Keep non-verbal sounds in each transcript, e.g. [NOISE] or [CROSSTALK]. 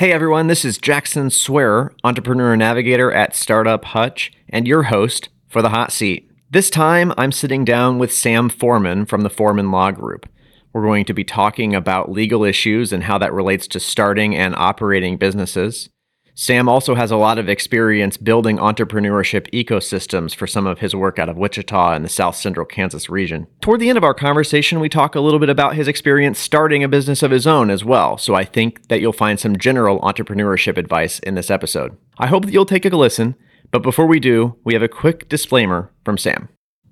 Hey everyone, this is Jackson Swearer, entrepreneur navigator at Startup Hutch, and your host for the hot seat. This time, I'm sitting down with Sam Foreman from the Foreman Law Group. We're going to be talking about legal issues and how that relates to starting and operating businesses. Sam also has a lot of experience building entrepreneurship ecosystems for some of his work out of Wichita and the South Central Kansas region. Toward the end of our conversation, we talk a little bit about his experience starting a business of his own as well, so I think that you'll find some general entrepreneurship advice in this episode. I hope that you'll take a listen, but before we do, we have a quick disclaimer from Sam.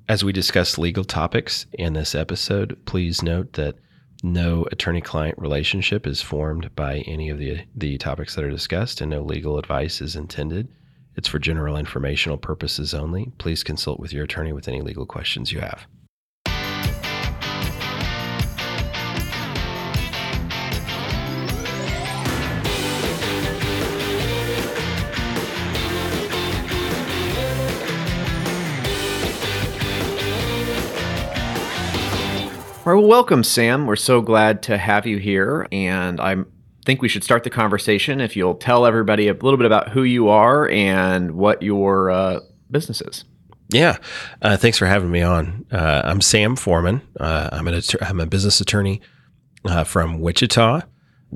As we discuss legal topics in this episode, please note that no attorney client relationship is formed by any of the, the topics that are discussed, and no legal advice is intended. It's for general informational purposes only. Please consult with your attorney with any legal questions you have. All right, well, welcome, Sam. We're so glad to have you here. And I think we should start the conversation if you'll tell everybody a little bit about who you are and what your uh, business is. Yeah, uh, thanks for having me on. Uh, I'm Sam Foreman. Uh, I'm, an I'm a business attorney uh, from Wichita.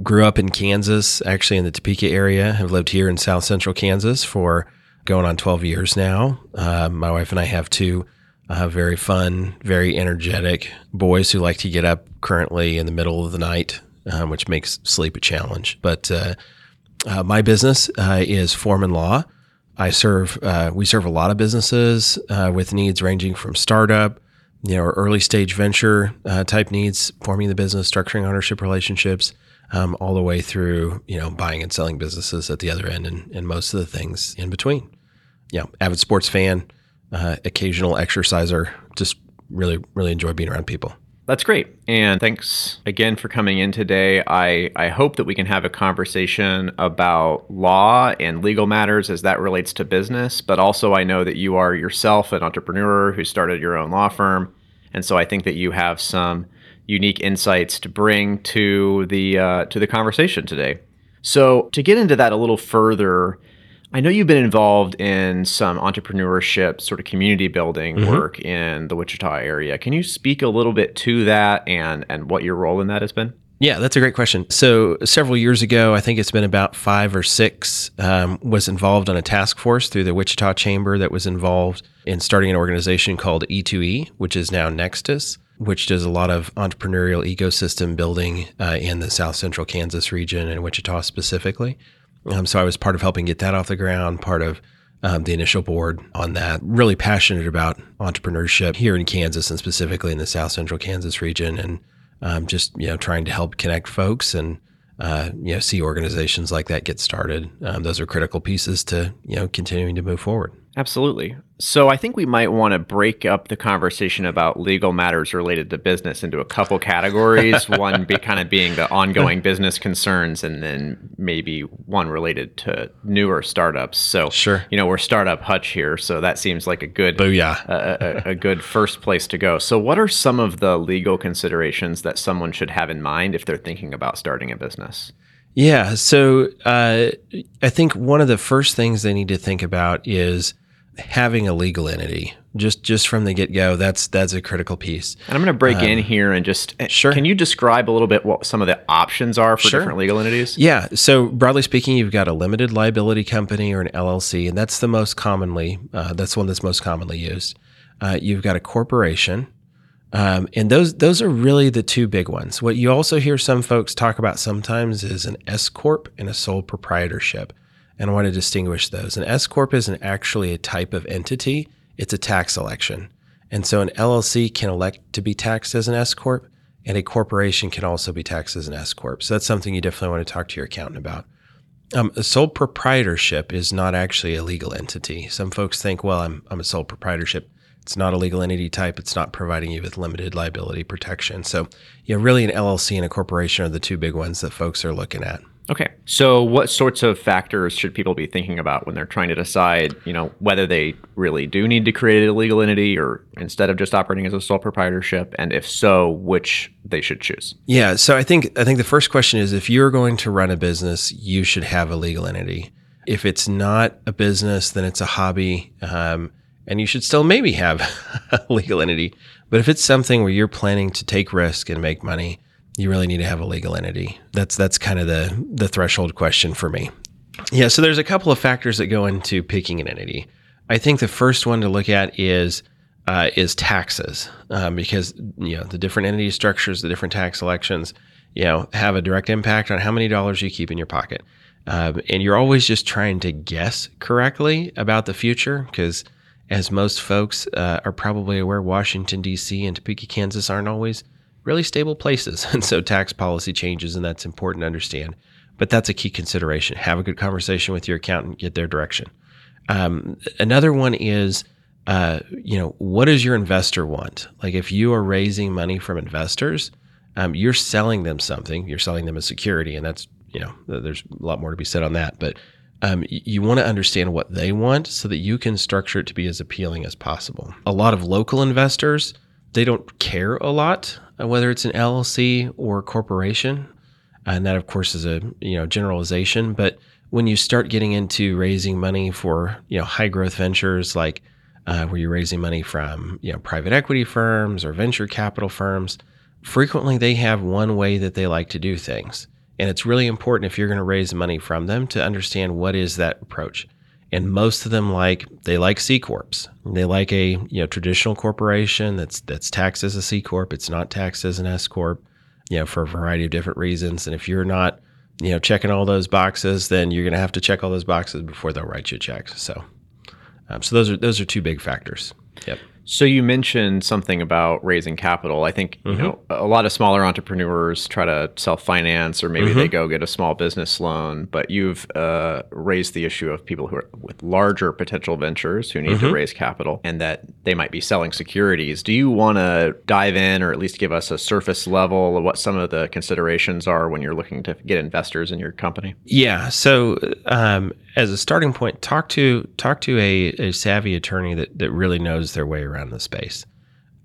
Grew up in Kansas, actually in the Topeka area. Have lived here in South Central Kansas for going on 12 years now. Uh, my wife and I have two uh, very fun, very energetic boys who like to get up currently in the middle of the night, um, which makes sleep a challenge. But uh, uh, my business uh, is Foreman Law. I serve. Uh, we serve a lot of businesses with needs ranging from startup, you know, early stage venture type needs, forming the business, structuring ownership relationships, um, all the way through you know buying and selling businesses at the other end, and, and most of the things in between. Yeah, avid sports fan uh, occasional exerciser. Just really, really enjoy being around people. That's great. And thanks again for coming in today. I, I hope that we can have a conversation about law and legal matters as that relates to business. But also, I know that you are yourself an entrepreneur who started your own law firm. And so I think that you have some unique insights to bring to the uh, to the conversation today. So to get into that a little further, I know you've been involved in some entrepreneurship, sort of community building mm-hmm. work in the Wichita area. Can you speak a little bit to that and and what your role in that has been? Yeah, that's a great question. So several years ago, I think it's been about five or six, um, was involved on a task force through the Wichita Chamber that was involved in starting an organization called E2E, which is now NXTUS, which does a lot of entrepreneurial ecosystem building uh, in the South Central Kansas region and Wichita specifically. Um, so I was part of helping get that off the ground, part of um, the initial board on that. Really passionate about entrepreneurship here in Kansas and specifically in the South Central Kansas region, and um, just you know trying to help connect folks and uh, you know see organizations like that get started. Um, those are critical pieces to you know continuing to move forward. Absolutely. So I think we might want to break up the conversation about legal matters related to business into a couple categories. [LAUGHS] one be kind of being the ongoing business concerns, and then maybe one related to newer startups. So sure, you know we're startup hutch here, so that seems like a good booyah, a, a, a good first place to go. So what are some of the legal considerations that someone should have in mind if they're thinking about starting a business? Yeah, so uh, I think one of the first things they need to think about is having a legal entity just just from the get go that's that's a critical piece. And i'm going to break um, in here and just eh, sure. can you describe a little bit what some of the options are for sure. different legal entities? Yeah. So broadly speaking you've got a limited liability company or an llc and that's the most commonly uh, that's one that's most commonly used. Uh, you've got a corporation um, and those those are really the two big ones. What you also hear some folks talk about sometimes is an s corp and a sole proprietorship and I want to distinguish those. An S corp isn't actually a type of entity; it's a tax election. And so an LLC can elect to be taxed as an S corp, and a corporation can also be taxed as an S corp. So that's something you definitely want to talk to your accountant about. Um, a sole proprietorship is not actually a legal entity. Some folks think, well, I'm, I'm a sole proprietorship. It's not a legal entity type. It's not providing you with limited liability protection. So, know, really an LLC and a corporation are the two big ones that folks are looking at. Okay. So what sorts of factors should people be thinking about when they're trying to decide, you know, whether they really do need to create a legal entity or instead of just operating as a sole proprietorship and if so, which they should choose? Yeah, so I think I think the first question is if you're going to run a business, you should have a legal entity. If it's not a business, then it's a hobby. Um, and you should still maybe have [LAUGHS] a legal entity. But if it's something where you're planning to take risk and make money, you really need to have a legal entity. That's that's kind of the the threshold question for me. Yeah, so there's a couple of factors that go into picking an entity. I think the first one to look at is uh, is taxes, um, because you know the different entity structures, the different tax elections, you know, have a direct impact on how many dollars you keep in your pocket, um, and you're always just trying to guess correctly about the future because as most folks uh, are probably aware, Washington, D.C. and Topeka, Kansas aren't always really stable places. [LAUGHS] And so tax policy changes, and that's important to understand. But that's a key consideration. Have a good conversation with your accountant, get their direction. Um, another one is, uh, you know, what does your investor want? Like if you are raising money from investors, um, you're selling them something, you're selling them a security, and that's, you know, there's a lot more to be said on that. But um, you want to understand what they want so that you can structure it to be as appealing as possible. A lot of local investors, they don't care a lot whether it's an LLC or a corporation. And that, of course, is a you know generalization. But when you start getting into raising money for you know high growth ventures like uh, where you're raising money from you know private equity firms or venture capital firms, frequently they have one way that they like to do things. And it's really important if you're going to raise money from them to understand what is that approach. And most of them like they like C corps. They like a you know traditional corporation that's that's taxed as a C corp. It's not taxed as an S corp. You know for a variety of different reasons. And if you're not you know checking all those boxes, then you're going to have to check all those boxes before they'll write you a check. So um, so those are those are two big factors. Yep. So you mentioned something about raising capital. I think you mm-hmm. know a lot of smaller entrepreneurs try to self finance, or maybe mm-hmm. they go get a small business loan. But you've uh, raised the issue of people who are with larger potential ventures who need mm-hmm. to raise capital, and that they might be selling securities. Do you want to dive in, or at least give us a surface level of what some of the considerations are when you're looking to get investors in your company? Yeah. So um, as a starting point, talk to talk to a, a savvy attorney that, that really knows their way around the space.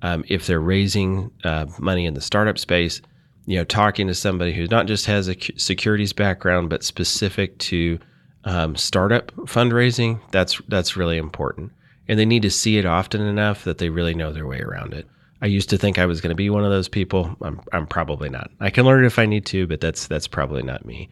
Um, if they're raising uh, money in the startup space, you know, talking to somebody who not just has a securities background but specific to um, startup fundraising, that's that's really important. And they need to see it often enough that they really know their way around it. I used to think I was going to be one of those people. I'm, I'm probably not. I can learn it if I need to, but that's that's probably not me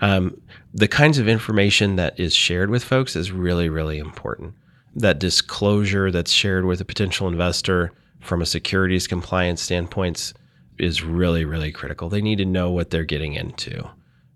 um, the kinds of information that is shared with folks is really, really important. That disclosure that's shared with a potential investor from a securities compliance standpoint is really, really critical. They need to know what they're getting into.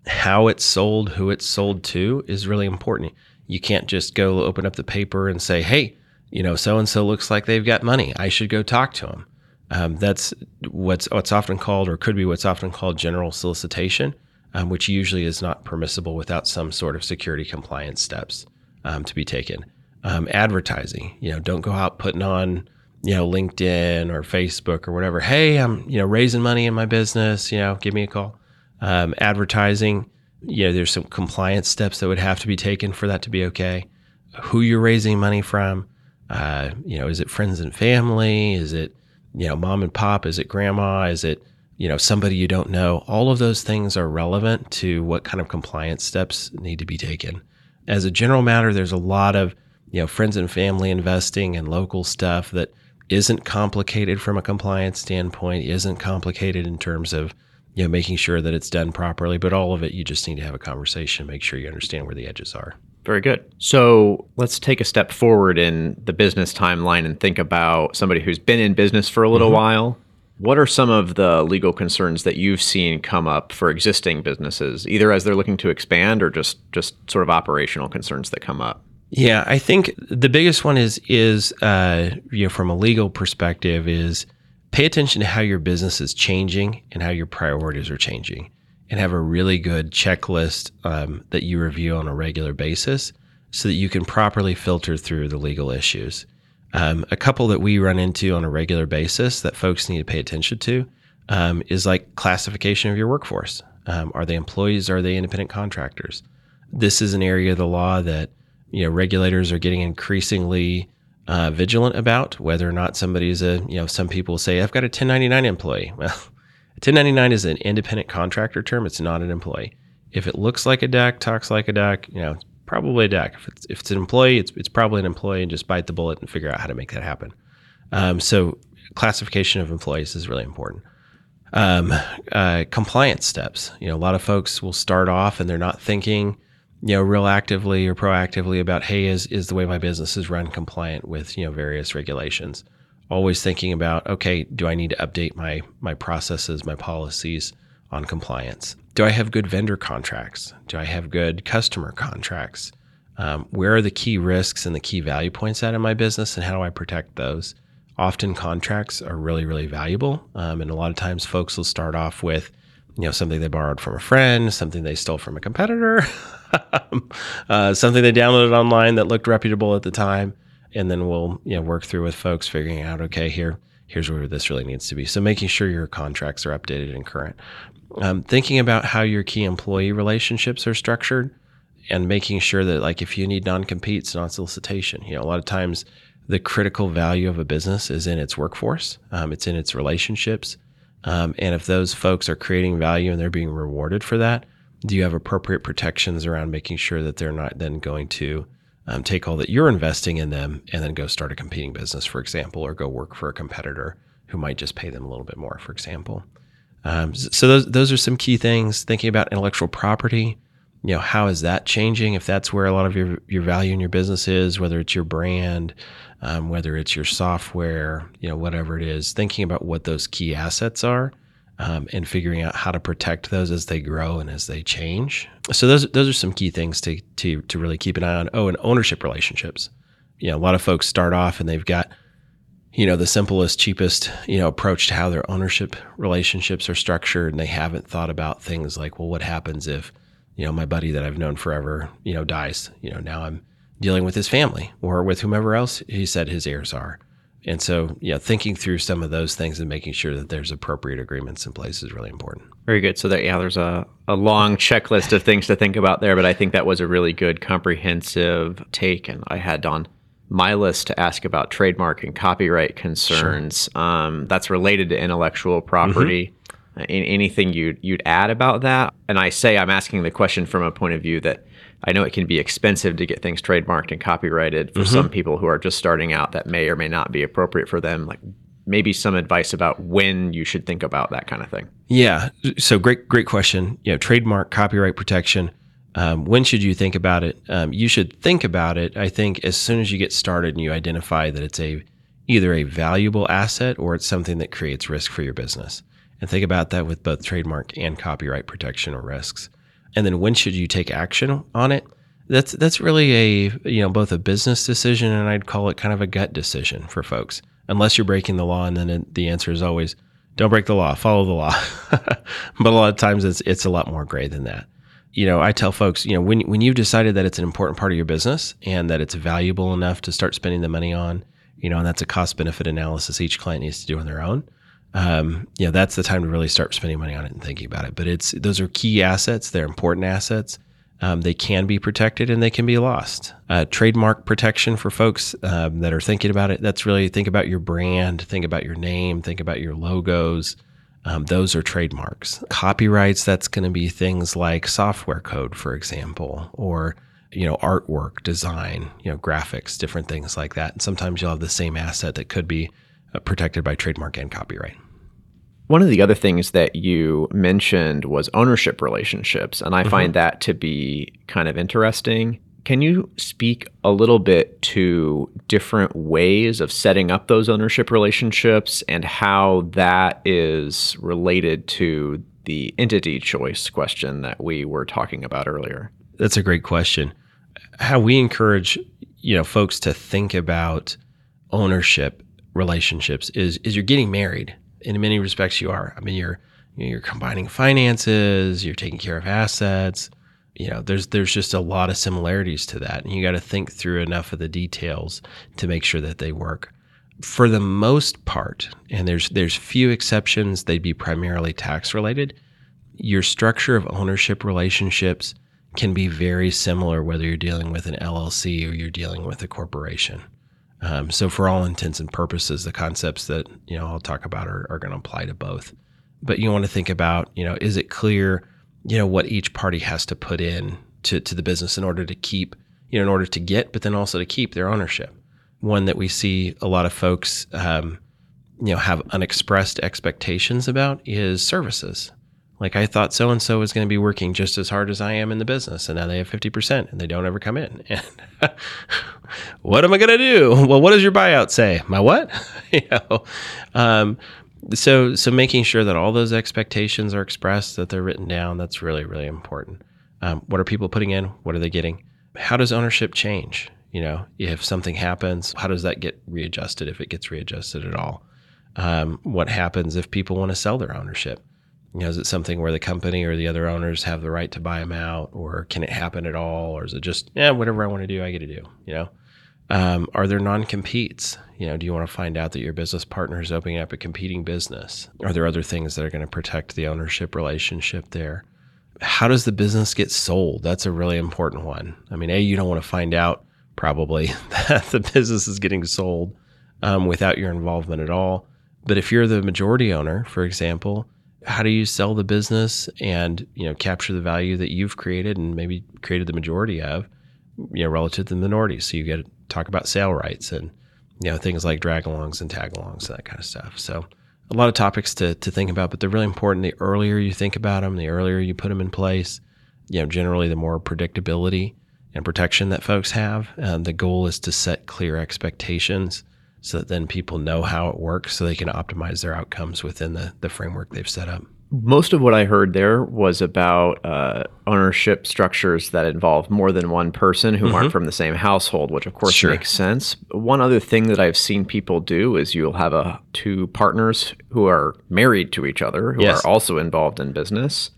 How it's sold, who it's sold to is really important. You can't just go open up the paper and say, hey, you know, so and so looks like they've got money. I should go talk to them. Um, that's what's what's often called, or could be what's often called, general solicitation um, which usually is not permissible without some sort of security compliance steps um, to be taken. Um, advertising, you know, don't go out putting on, you know, LinkedIn or Facebook or whatever. Hey, I'm, you know, raising money in my business. You know, give me a call. Um, advertising, you know, there's some compliance steps that would have to be taken for that to be okay. Who you're raising money from, uh, you know, is it friends and family? Is it, you know, mom and pop? Is it grandma? Is it you know somebody you don't know all of those things are relevant to what kind of compliance steps need to be taken as a general matter there's a lot of you know friends and family investing and local stuff that isn't complicated from a compliance standpoint isn't complicated in terms of you know making sure that it's done properly but all of it you just need to have a conversation make sure you understand where the edges are very good. So let's take a step forward in the business timeline and think about somebody who's been in business for a little mm-hmm. while what are some of the legal concerns that you've seen come up for existing businesses, either as they're looking to expand or just just sort of operational concerns that come up? Yeah, I think the biggest one is is uh, you know from a legal perspective is pay attention to how your business is changing and how your priorities are changing, and have a really good checklist um, that you review on a regular basis so that you can properly filter through the legal issues. Um, a couple that we run into on a regular basis that folks need to pay attention to um, is like classification of your workforce. Um, are they employees? Are they independent contractors? This is an area of the law that you know regulators are getting increasingly uh, vigilant about whether or not somebody's a you know some people say I've got a 1099 employee. [LAUGHS] Well, 1099 is an independent contractor term. It's not an employee. If it looks like a duck, talks like a duck, you know, probably a duck. If it's if it's an employee, it's it's probably an employee, and just bite the bullet and figure out how to make that happen. Um, so classification of employees is really important. Um, uh, compliance steps. You know, a lot of folks will start off and they're not thinking, you know, real actively or proactively about, hey, is is the way my business is run compliant with you know various regulations? Always thinking about, okay, do I need to update my my processes, my policies on compliance? Do I have good vendor contracts? Do I have good customer contracts? Um, where are the key risks and the key value points at in my business, and how do I protect those? Often contracts are really, really valuable, um, and a lot of times folks will start off with, you know, something they borrowed from a friend, something they stole from a competitor, [LAUGHS] uh, something they downloaded online that looked reputable at the time, and then we'll you know work through with folks figuring out, okay, here here's where this really needs to be. So making sure your contracts are updated and current. Um, thinking about how your key employee relationships are structured and making sure that like if you need non-competes non-solicitation you know a lot of times the critical value of a business is in its workforce um, it's in its relationships um, and if those folks are creating value and they're being rewarded for that do you have appropriate protections around making sure that they're not then going to um, take all that you're investing in them and then go start a competing business for example or go work for a competitor who might just pay them a little bit more for example um, so those those are some key things. Thinking about intellectual property, you know, how is that changing? If that's where a lot of your your value in your business is, whether it's your brand, um, whether it's your software, you know, whatever it is, thinking about what those key assets are. Um, and figuring out how to protect those as they grow and as they change. So those those are some key things to to to really keep an eye on. Oh, and ownership relationships. You know, a lot of folks start off and they've got you know the simplest cheapest you know approach to how their ownership relationships are structured and they haven't thought about things like well what happens if you know my buddy that i've known forever you know dies you know now i'm dealing with his family or with whomever else he said his heirs are and so yeah thinking through some of those things and making sure that there's appropriate agreements in place is really important very good so that yeah there's a, a long checklist of things to think about there but i think that was a really good comprehensive take and i had on my list to ask about trademark and copyright concerns. Sure. Um, that's related to intellectual property. Mm-hmm. Anything you'd you'd add about that? And I say I'm asking the question from a point of view that I know it can be expensive to get things trademarked and copyrighted for mm-hmm. some people who are just starting out. That may or may not be appropriate for them. Like maybe some advice about when you should think about that kind of thing. Yeah. So great, great question. You know, trademark copyright protection um, when should you think about it? Um, you should think about it. I think as soon as you get started and you identify that it's a either a valuable asset or it's something that creates risk for your business, and think about that with both trademark and copyright protection or risks. And then when should you take action on it? That's that's really a you know both a business decision and I'd call it kind of a gut decision for folks. Unless you're breaking the law, and then it, the answer is always don't break the law, follow the law. [LAUGHS] but a lot of times it's it's a lot more gray than that you know, I tell folks, you know, when when you've decided that it's an important part of your business and that it's valuable enough to start spending the money on, you know, and that's a cost benefit analysis each client needs to do on their own. Um, you know, that's the time to really start spending money on it and thinking about it. But it's those are key assets; they're important assets. Um, they can be protected and they can be lost. Uh, trademark protection for folks um, that are thinking about it. That's really think about your brand, think about your name, think about your logos. Um, those are trademarks. Copyrights, that's going to be things like software code, for example, or you know artwork, design, you know graphics, different things like that. And sometimes you'll have the same asset that could be uh, protected by trademark and copyright. One of the other things that you mentioned was ownership relationships, and I mm-hmm. find that to be kind of interesting. Can you speak a little bit to different ways of setting up those ownership relationships and how that is related to the entity choice question that we were talking about earlier? That's a great question. How we encourage, you know, folks to think about ownership relationships is is you're getting married. In many respects you are. I mean you're you're combining finances, you're taking care of assets, you know, there's there's just a lot of similarities to that, and you got to think through enough of the details to make sure that they work. For the most part, and there's there's few exceptions, they'd be primarily tax related. Your structure of ownership relationships can be very similar whether you're dealing with an LLC or you're dealing with a corporation. Um, so, for all intents and purposes, the concepts that you know I'll talk about are, are going to apply to both. But you want to think about, you know, is it clear you know what each party has to put in to, to the business in order to keep you know in order to get but then also to keep their ownership one that we see a lot of folks um, you know have unexpressed expectations about is services like i thought so and so was going to be working just as hard as i am in the business and now they have 50% and they don't ever come in. [LAUGHS] And [LAUGHS] what am i going to do? Well what does your buyout say? My what? [LAUGHS] You know? Um, so so making sure that all those expectations are expressed that they're written down that's really really important. Um, what are people putting in? What are they getting? How does ownership change? You know if something happens how does that get readjusted if it gets readjusted at all? Um, what happens if people want to sell their ownership you know is it something where the company or the other owners have the right to buy them out or can it happen at all or is it just yeah whatever i want to do i get to do you know um, are there non competes? You know, do you want to find out that your business partner is opening up a competing business? Are there other things that are going to protect the ownership relationship there? How does the business get sold? That's a really important one. I mean, A, you don't want to find out probably [LAUGHS] that the business is getting sold um, without your involvement at all. But if you're the majority owner, for example, how do you sell the business and you know capture the value that you've created and maybe created the majority of, you know, relative to the minority? So you get to talk about sale rights and you know things like drag-alongs and tag-alongs, and that kind of stuff. So a lot of topics to to think about, but they're really important. The earlier you think about them, the earlier you put them in place, you know, generally the more predictability and protection that folks have. Um, the goal is to set clear expectations so that then people know how it works so they can optimize their outcomes within the, the framework they've set up most of what I heard there was about uh, ownership structures that involve more than one person who mm-hmm. aren't from the same household, which of course sure. makes sense. One other thing that I've seen people do is you'll have a two partners who are married to each other who yes. are also involved in business.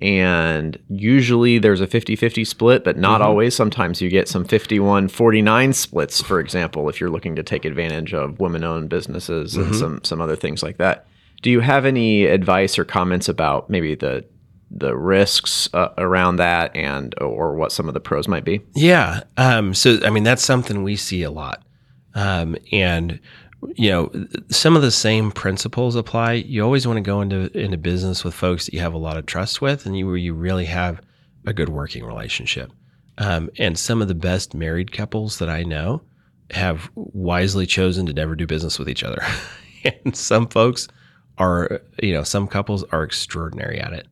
And usually there's a 50 50 split, but not mm-hmm. always. Sometimes you get some 51 49 splits, for example, if you're looking to take advantage of women owned businesses mm-hmm. and some, some other things like that. Do you have any advice or comments about maybe the the risks uh, around that and or what some of the pros might be? Yeah. Um, so I mean that's something we see a lot, um, and you know some of the same principles apply. You always want to go into into business with folks that you have a lot of trust with, and you where you really have a good working relationship. Um, and some of the best married couples that I know have wisely chosen to never do business with each other. [LAUGHS] and some folks are you know some couples are extraordinary at it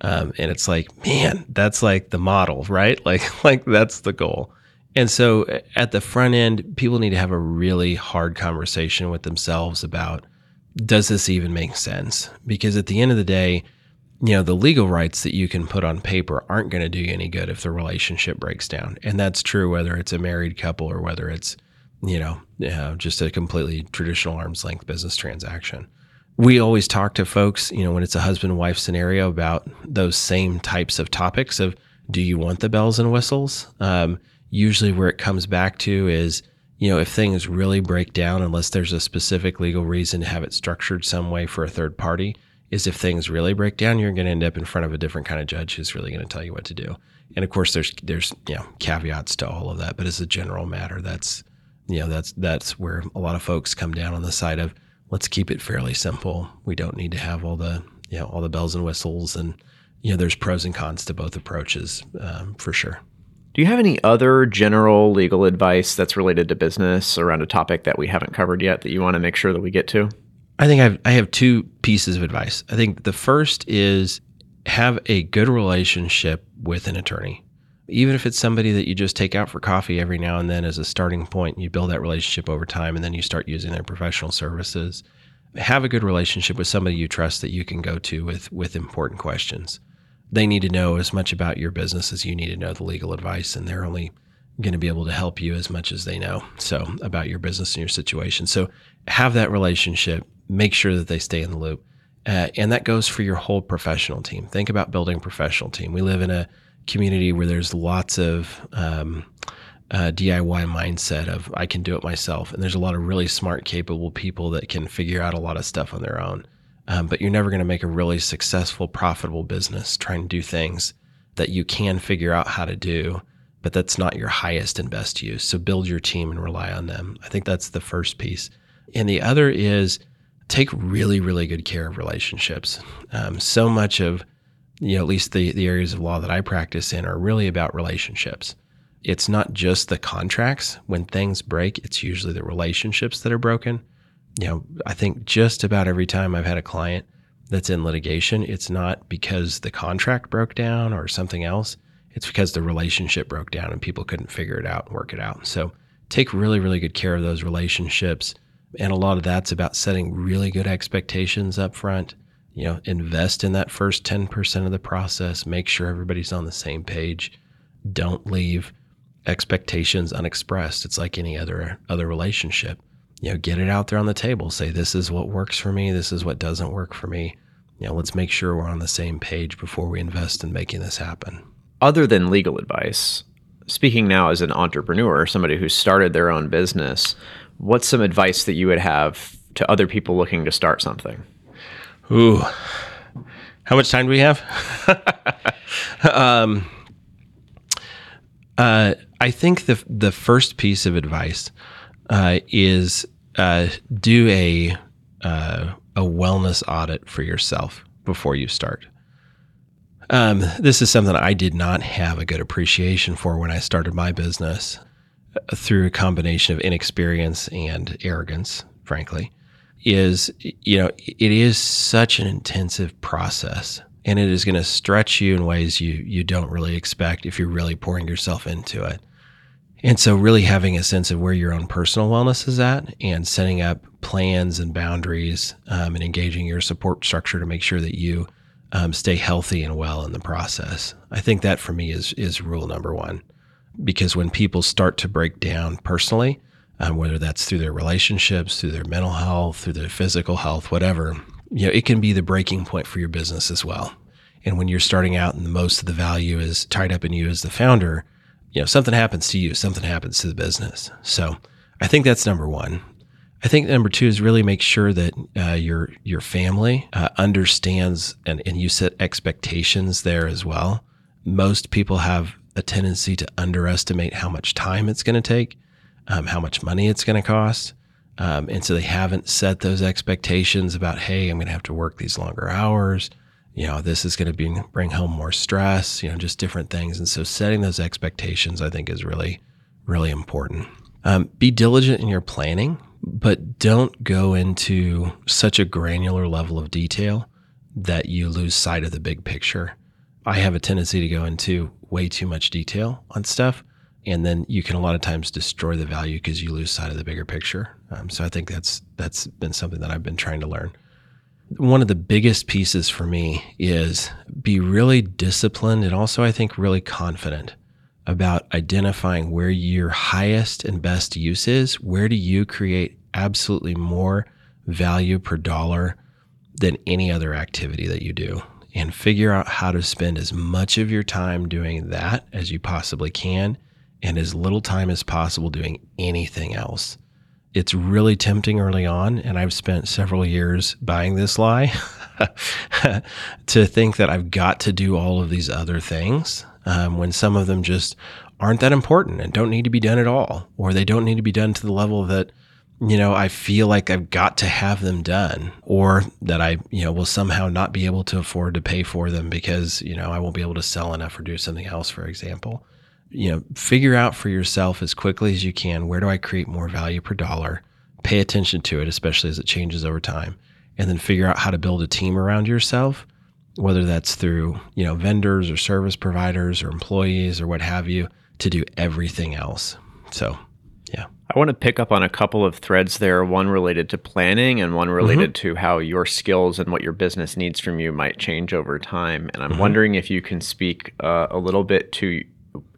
um, and it's like man that's like the model right [LAUGHS] like like that's the goal and so at the front end people need to have a really hard conversation with themselves about does this even make sense? Because at the end of the day you know the legal rights that you can put on paper aren't going to do you any good if the relationship breaks down. And that's true whether it's a married couple or whether it's you know, know just a completely traditional arm's length business transaction. We always talk to folks, you know, when it's a husband wife scenario about those same types of topics of do you want the bells and whistles? Um, usually, where it comes back to is, you know, if things really break down, unless there's a specific legal reason to have it structured some way for a third party, is if things really break down, you're going to end up in front of a different kind of judge who's really going to tell you what to do. And of course, there's there's you know caveats to all of that, but as a general matter, that's you know that's that's where a lot of folks come down on the side of let's keep it fairly simple. We don't need to have all the you know all the bells and whistles, and you know there's pros and cons to both approaches um, for sure. Do you have any other general legal advice that's related to business around a topic that we haven't covered yet that you want to make sure that we get to? I think I've, I have two pieces of advice. I think the first is have a good relationship with an attorney. Even if it's somebody that you just take out for coffee every now and then as a starting point, you build that relationship over time and then you start using their professional services. Have a good relationship with somebody you trust that you can go to with with important questions. They need to know as much about your business as you need to know the legal advice and they're only going to be able to help you as much as they know so about your business and your situation. So have that relationship, make sure that they stay in the loop. Uh, and that goes for your whole professional team. Think about building a professional team. We live in a community where there's lots of um, uh, DIY mindset of I can do it myself, and there's a lot of really smart, capable people that can figure out a lot of stuff on their own. Um, but you're never going to make a really successful, profitable business trying to do things that you can figure out how to do, but that's not your highest and best use. So build your team and rely on them. I think that's the first piece. And the other is take really, really good care of relationships. Um, so much of, you know, at least the, the areas of law that I practice in are really about relationships. It's not just the contracts. When things break, it's usually the relationships that are broken. You know, I think just about every time I've had a client that's in litigation, it's not because the contract broke down or something else. It's because the relationship broke down and people couldn't figure it out and work it out. So take really, really good care of those relationships and a lot of that's about setting really good expectations up front. You know, invest in that first 10% of the process, make sure everybody's on the same page. Don't leave expectations unexpressed. It's like any other other relationship. You know, get it out there on the table. Say this is what works for me, this is what doesn't work for me. You know, let's make sure we're on the same page before we invest in making this happen. Other than legal advice, speaking now as an entrepreneur, somebody who started their own business, what's some advice that you would have to other people looking to start something? Ooh, how much time do we have? [LAUGHS] um, uh, I think the the first piece of advice uh, is uh, do a uh, a wellness audit for yourself before you start. Um, this is something I did not have a good appreciation for when I started my business through a combination of inexperience and arrogance, frankly, is you know it is such an intensive process and it is going to stretch you in ways you you don't really expect if you're really pouring yourself into it. And so really having a sense of where your own personal wellness is at and setting up plans and boundaries um, and engaging your support structure to make sure that you um, stay healthy and well in the process. I think that for me is is rule number one because when people start to break down personally, um, whether that's through their relationships, through their mental health, through their physical health, whatever, you know, it can be the breaking point for your business as well. And when you're starting out and most of the value is tied up in you as the founder, you know, something happens to you, something happens to the business. So I think that's number one. I think number two is really make sure that uh, your your family uh, understands and, and you set expectations there as well. Most people have a tendency to underestimate how much time it's going to take, um, how much money it's going to cost. Um, and so they haven't set those expectations about, hey, I'm going to have to work these longer hours. You know, this is going to be bring home more stress. You know, just different things. And so setting those expectations, I think, is really, really important. Um, be diligent in your planning, but don't go into such a granular level of detail that you lose sight of the big picture. I have a tendency to go into way too much detail on stuff. And then you can a lot of times destroy the value because you lose sight of the bigger picture. Um, so I think that's that's been something that I've been trying to learn. One of the biggest pieces for me is be really disciplined and also I think really confident about identifying where your highest and best use is. Where do you create absolutely more value per dollar than any other activity that you do? and figure out how to spend as much of your time doing that as you possibly can and as little time as possible doing anything else. It's really tempting early on, and I've spent several years buying this lie [LAUGHS] to think that I've got to do all of these other things um, when some of them just aren't that important and don't need to be done at all, or they don't need to be done to the level that you know, I feel like I've got to have them done or that I, you know, will somehow not be able to afford to pay for them because, you know, I won't be able to sell enough or do something else, for example. You know, figure out for yourself as quickly as you can where do I create more value per dollar? Pay attention to it, especially as it changes over time, and then figure out how to build a team around yourself, whether that's through, you know, vendors or service providers or employees or what have you, to do everything else. So, yeah. I want to pick up on a couple of threads there, one related to planning and one related mm-hmm. to how your skills and what your business needs from you might change over time. And I'm mm-hmm. wondering if you can speak uh, a little bit to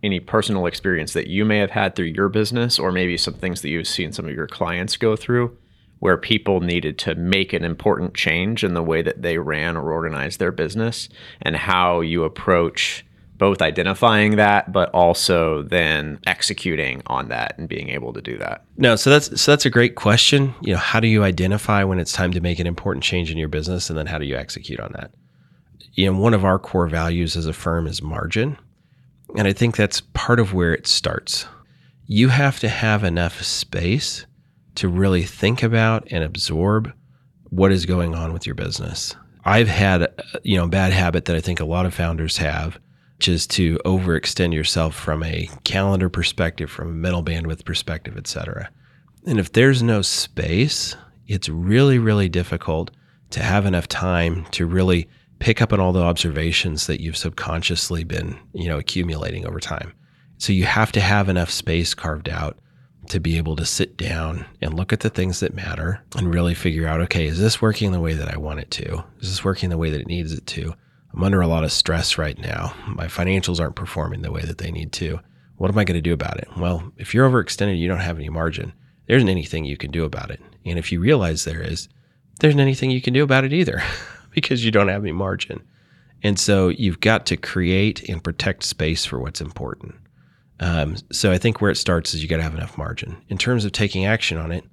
any personal experience that you may have had through your business or maybe some things that you've seen some of your clients go through where people needed to make an important change in the way that they ran or organized their business and how you approach both identifying that, but also then executing on that and being able to do that? No, so that's so that's a great question. You know, how do you identify when it's time to make an important change in your business, and then how do you execute on that? You know, one of our core values as a firm is margin, and I think that's part of where it starts. You have to have enough space to really think about and absorb what is going on with your business. I've had, uh, you know, a bad habit that I think a lot of founders have, which is to overextend yourself from a calendar perspective, from a mental bandwidth perspective, et cetera. And if there's no space, it's really, really difficult to have enough time to really pick up on all the observations that you've subconsciously been, you know, accumulating over time. So you have to have enough space carved out to be able to sit down and look at the things that matter and really figure out okay, is this working the way that I want it to? Is this working the way that it needs it to? I'm under a lot of stress right now. My financials aren't performing the way that they need to. What am I going to do about it? Well, if you're overextended, you don't have any margin. There isn't anything you can do about it. And if you realize there is, there isn't anything you can do about it either [LAUGHS] because you don't have any margin. And so you've got to create and protect space for what's important. Um, so I think where it starts is you got to have enough margin. In terms of taking action on it,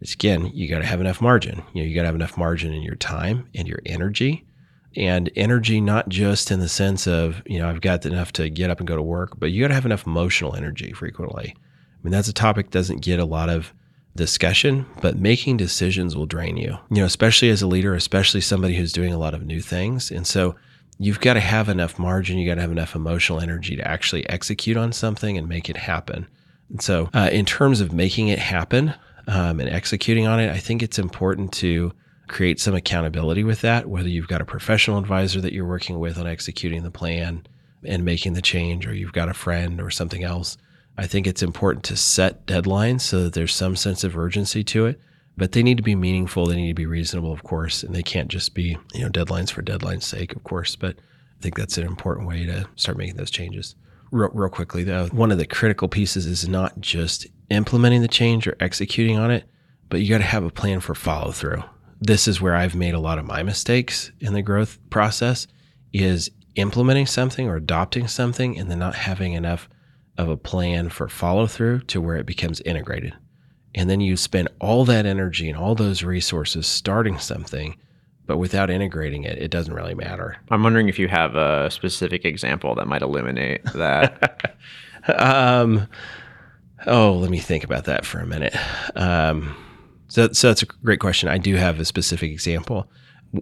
it's again, you got to have enough margin. You know, you got to have enough margin in your time and your energy. And energy, not just in the sense of, you know, I've got enough to get up and go to work, but you got to have enough emotional energy frequently. I mean, that's a topic that doesn't get a lot of discussion, but making decisions will drain you, you know, especially as a leader, especially somebody who's doing a lot of new things. And so you've got to have enough margin, you got to have enough emotional energy to actually execute on something and make it happen. And so, uh, in terms of making it happen um, and executing on it, I think it's important to create some accountability with that, whether you've got a professional advisor that you're working with on executing the plan and making the change, or you've got a friend or something else. I think it's important to set deadlines so that there's some sense of urgency to it but they need to be meaningful. They need to be reasonable, of course, and they can't just be you know deadlines for deadline's sake, of course. But I think that's an important way to start making those changes. Real, real quickly, though, one of the critical pieces is not just implementing the change or executing on it, but you got to have a plan for follow through. This is where I've made a lot of my mistakes in the growth process is implementing something or adopting something and then not having enough of a plan for follow through to where it becomes integrated. And then you spend all that energy and all those resources starting something but without integrating it it doesn't really matter. I'm wondering if you have a specific example that might illuminate that. [LAUGHS] Um, oh let me think about that for a minute. Um, so, so that's a great question. I do have a specific example.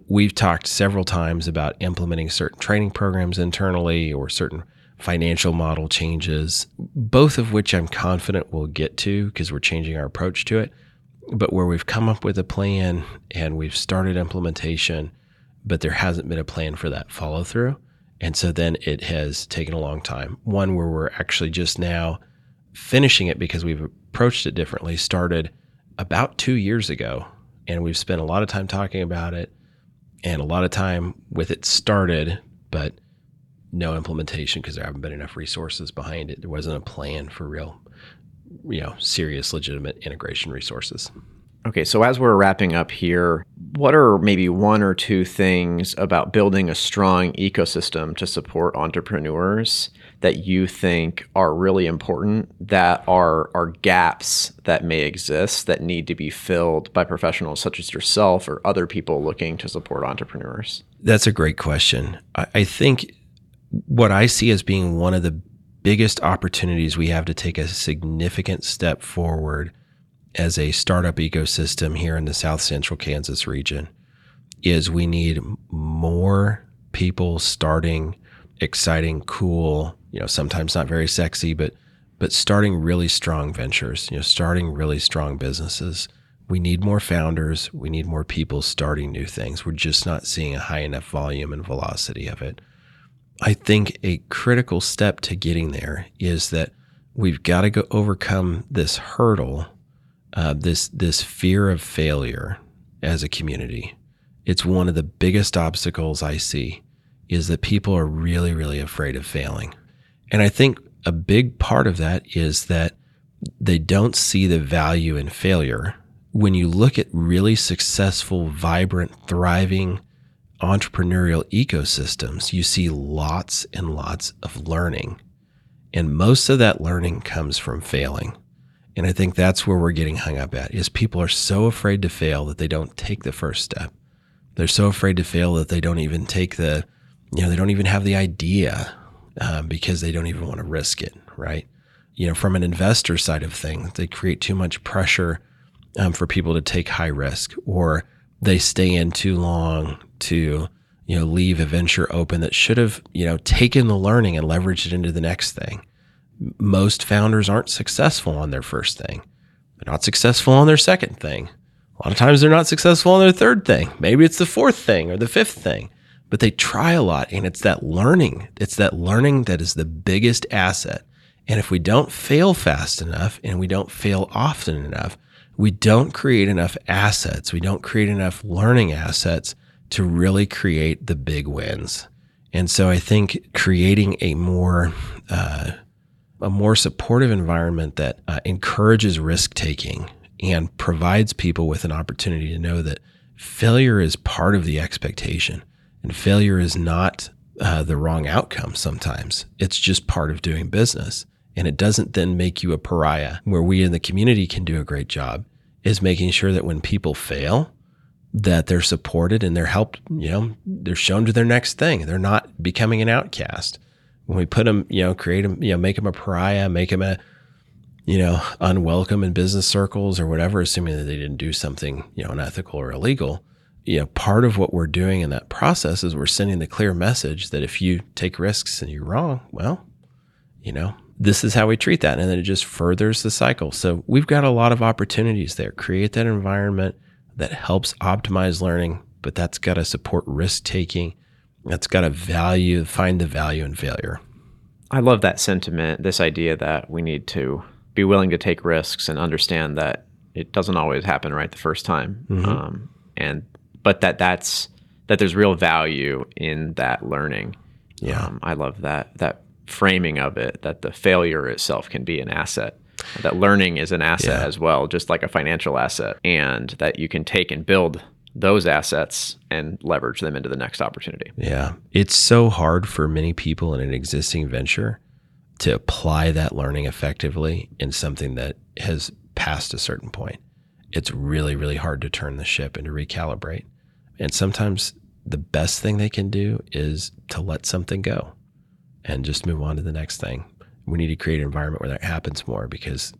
We've talked several times about implementing certain training programs internally or certain financial model changes, both of which I'm confident we'll get to because we're changing our approach to it. But where we've come up with a plan and we've started implementation, but there hasn't been a plan for that follow through. And so then it has taken a long time. One where we're actually just now finishing it because we've approached it differently started about two years ago. And we've spent a lot of time talking about it and a lot of time with it started, but no implementation because there haven't been enough resources behind it. There wasn't a plan for real, you know, serious, legitimate integration resources. Okay, so as we're wrapping up here, what are maybe one or two things about building a strong ecosystem to support entrepreneurs that you think are really important that are are gaps that may exist that need to be filled by professionals such as yourself or other people looking to support entrepreneurs? That's a great question. I, I think what I see as being one of the biggest opportunities we have to take a significant step forward as a startup ecosystem here in the South Central Kansas region is we need more people starting exciting, cool, you know, sometimes not very sexy, but but starting really strong ventures, you know, starting really strong businesses. We need more founders. We need more people starting new things. We're just not seeing a high enough volume and velocity of it. I think a critical step to getting there is that we've got to go overcome this hurdle, uh, this this fear of failure as a community. It's one of the biggest obstacles I see is that people are really really afraid of failing, and I think a big part of that is that they don't see the value in failure. When you look at really successful, vibrant, thriving entrepreneurial ecosystems, you see lots and lots of learning. And most of that learning comes from failing. And I think that's where we're getting hung up at is people are so afraid to fail that they don't take the first step. They're so afraid to fail that they don't even take the, you know, they don't even have the idea um, because they don't even want to risk it, right? You know, from an investor side of things, they create too much pressure um, for people to take high risk or they stay in too long to you know leave a venture open that should have you know taken the learning and leveraged it into the next thing. Most founders aren't successful on their first thing. They're not successful on their second thing. A lot of times they're not successful on their third thing. Maybe it's the fourth thing or the fifth thing. But they try a lot and it's that learning. It's that learning that is the biggest asset. And if we don't fail fast enough and we don't fail often enough we don't create enough assets. We don't create enough learning assets to really create the big wins. And so I think creating a more uh, a more supportive environment that uh, encourages risk taking and provides people with an opportunity to know that failure is part of the expectation and failure is not uh, the wrong outcome sometimes. It's just part of doing business and it doesn't then make you a pariah. Where we in the community can do a great job is making sure that when people fail, that they're supported and they're helped, you know, they're shown to their next thing. They're not becoming an outcast. When we put them, you know, create them, you know, make them a pariah, make them a, you know, unwelcome in business circles or whatever, assuming that they didn't do something, you know, unethical or illegal. You know, part of what we're doing in that process is we're sending the clear message that if you take risks and you're wrong, well, you know, this is how we treat that. And then it just furthers the cycle. So we've got a lot of opportunities there. Create that environment that helps optimize learning, but that's got to support risk taking. That's got to value, find the value in failure. I love that sentiment, this idea that we need to be willing to take risks and understand that it doesn't always happen right the first time. Mm-hmm. Um, and, but that that's, that there's real value in that learning. Yeah. Um, I love that, that framing of it that the failure itself can be an asset that learning is an asset yeah. as well just like a financial asset and that you can take and build those assets and leverage them into the next opportunity. Yeah. It's so hard for many people in an existing venture to apply that learning effectively in something that has passed a certain point. It's really really hard to turn the ship and to recalibrate. And sometimes the best thing they can do is to let something go and just move on to the next thing. We need to create an environment where that happens more because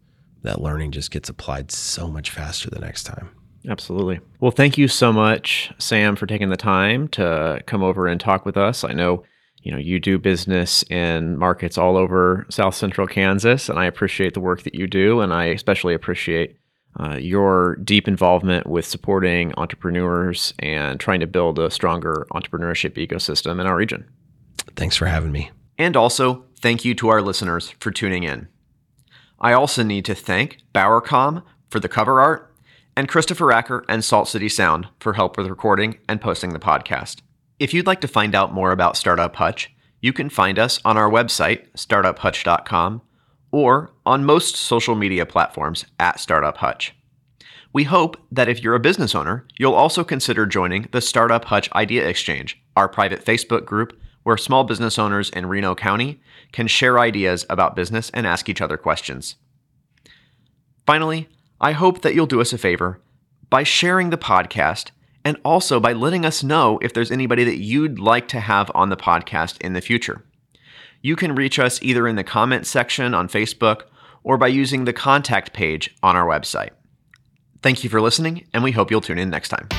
that learning just gets applied so much faster the next time. Absolutely. Well, thank you so much, Sam, for taking the time to come over and talk with us. I know, you know, you do business in markets all over South Central Kansas, and I appreciate the work that you do, and I especially appreciate uh, your deep involvement with supporting entrepreneurs and trying to build a stronger entrepreneurship ecosystem in our region. Thanks for having me. And also, thank you to our listeners for tuning in. I also need to thank Bowercom for the cover art and Christopher Acker and Salt City Sound for help with recording and posting the podcast. If you'd like to find out more about Startup Hutch, you can find us on our website, startuphutch.com, or on most social media platforms at Startup Hutch. We hope that if you're a business owner, you'll also consider joining the Startup Hutch Idea Exchange, our private Facebook group where small business owners in Reno County can share ideas about business and ask each other questions. Finally, I hope that you'll do us a favor by sharing the podcast and also by letting us know if there's anybody that you'd like to have on the podcast in the future. You can reach us either in the comments section on Facebook or by using the contact page on our website. Thank you for listening, and we hope you'll tune in next time.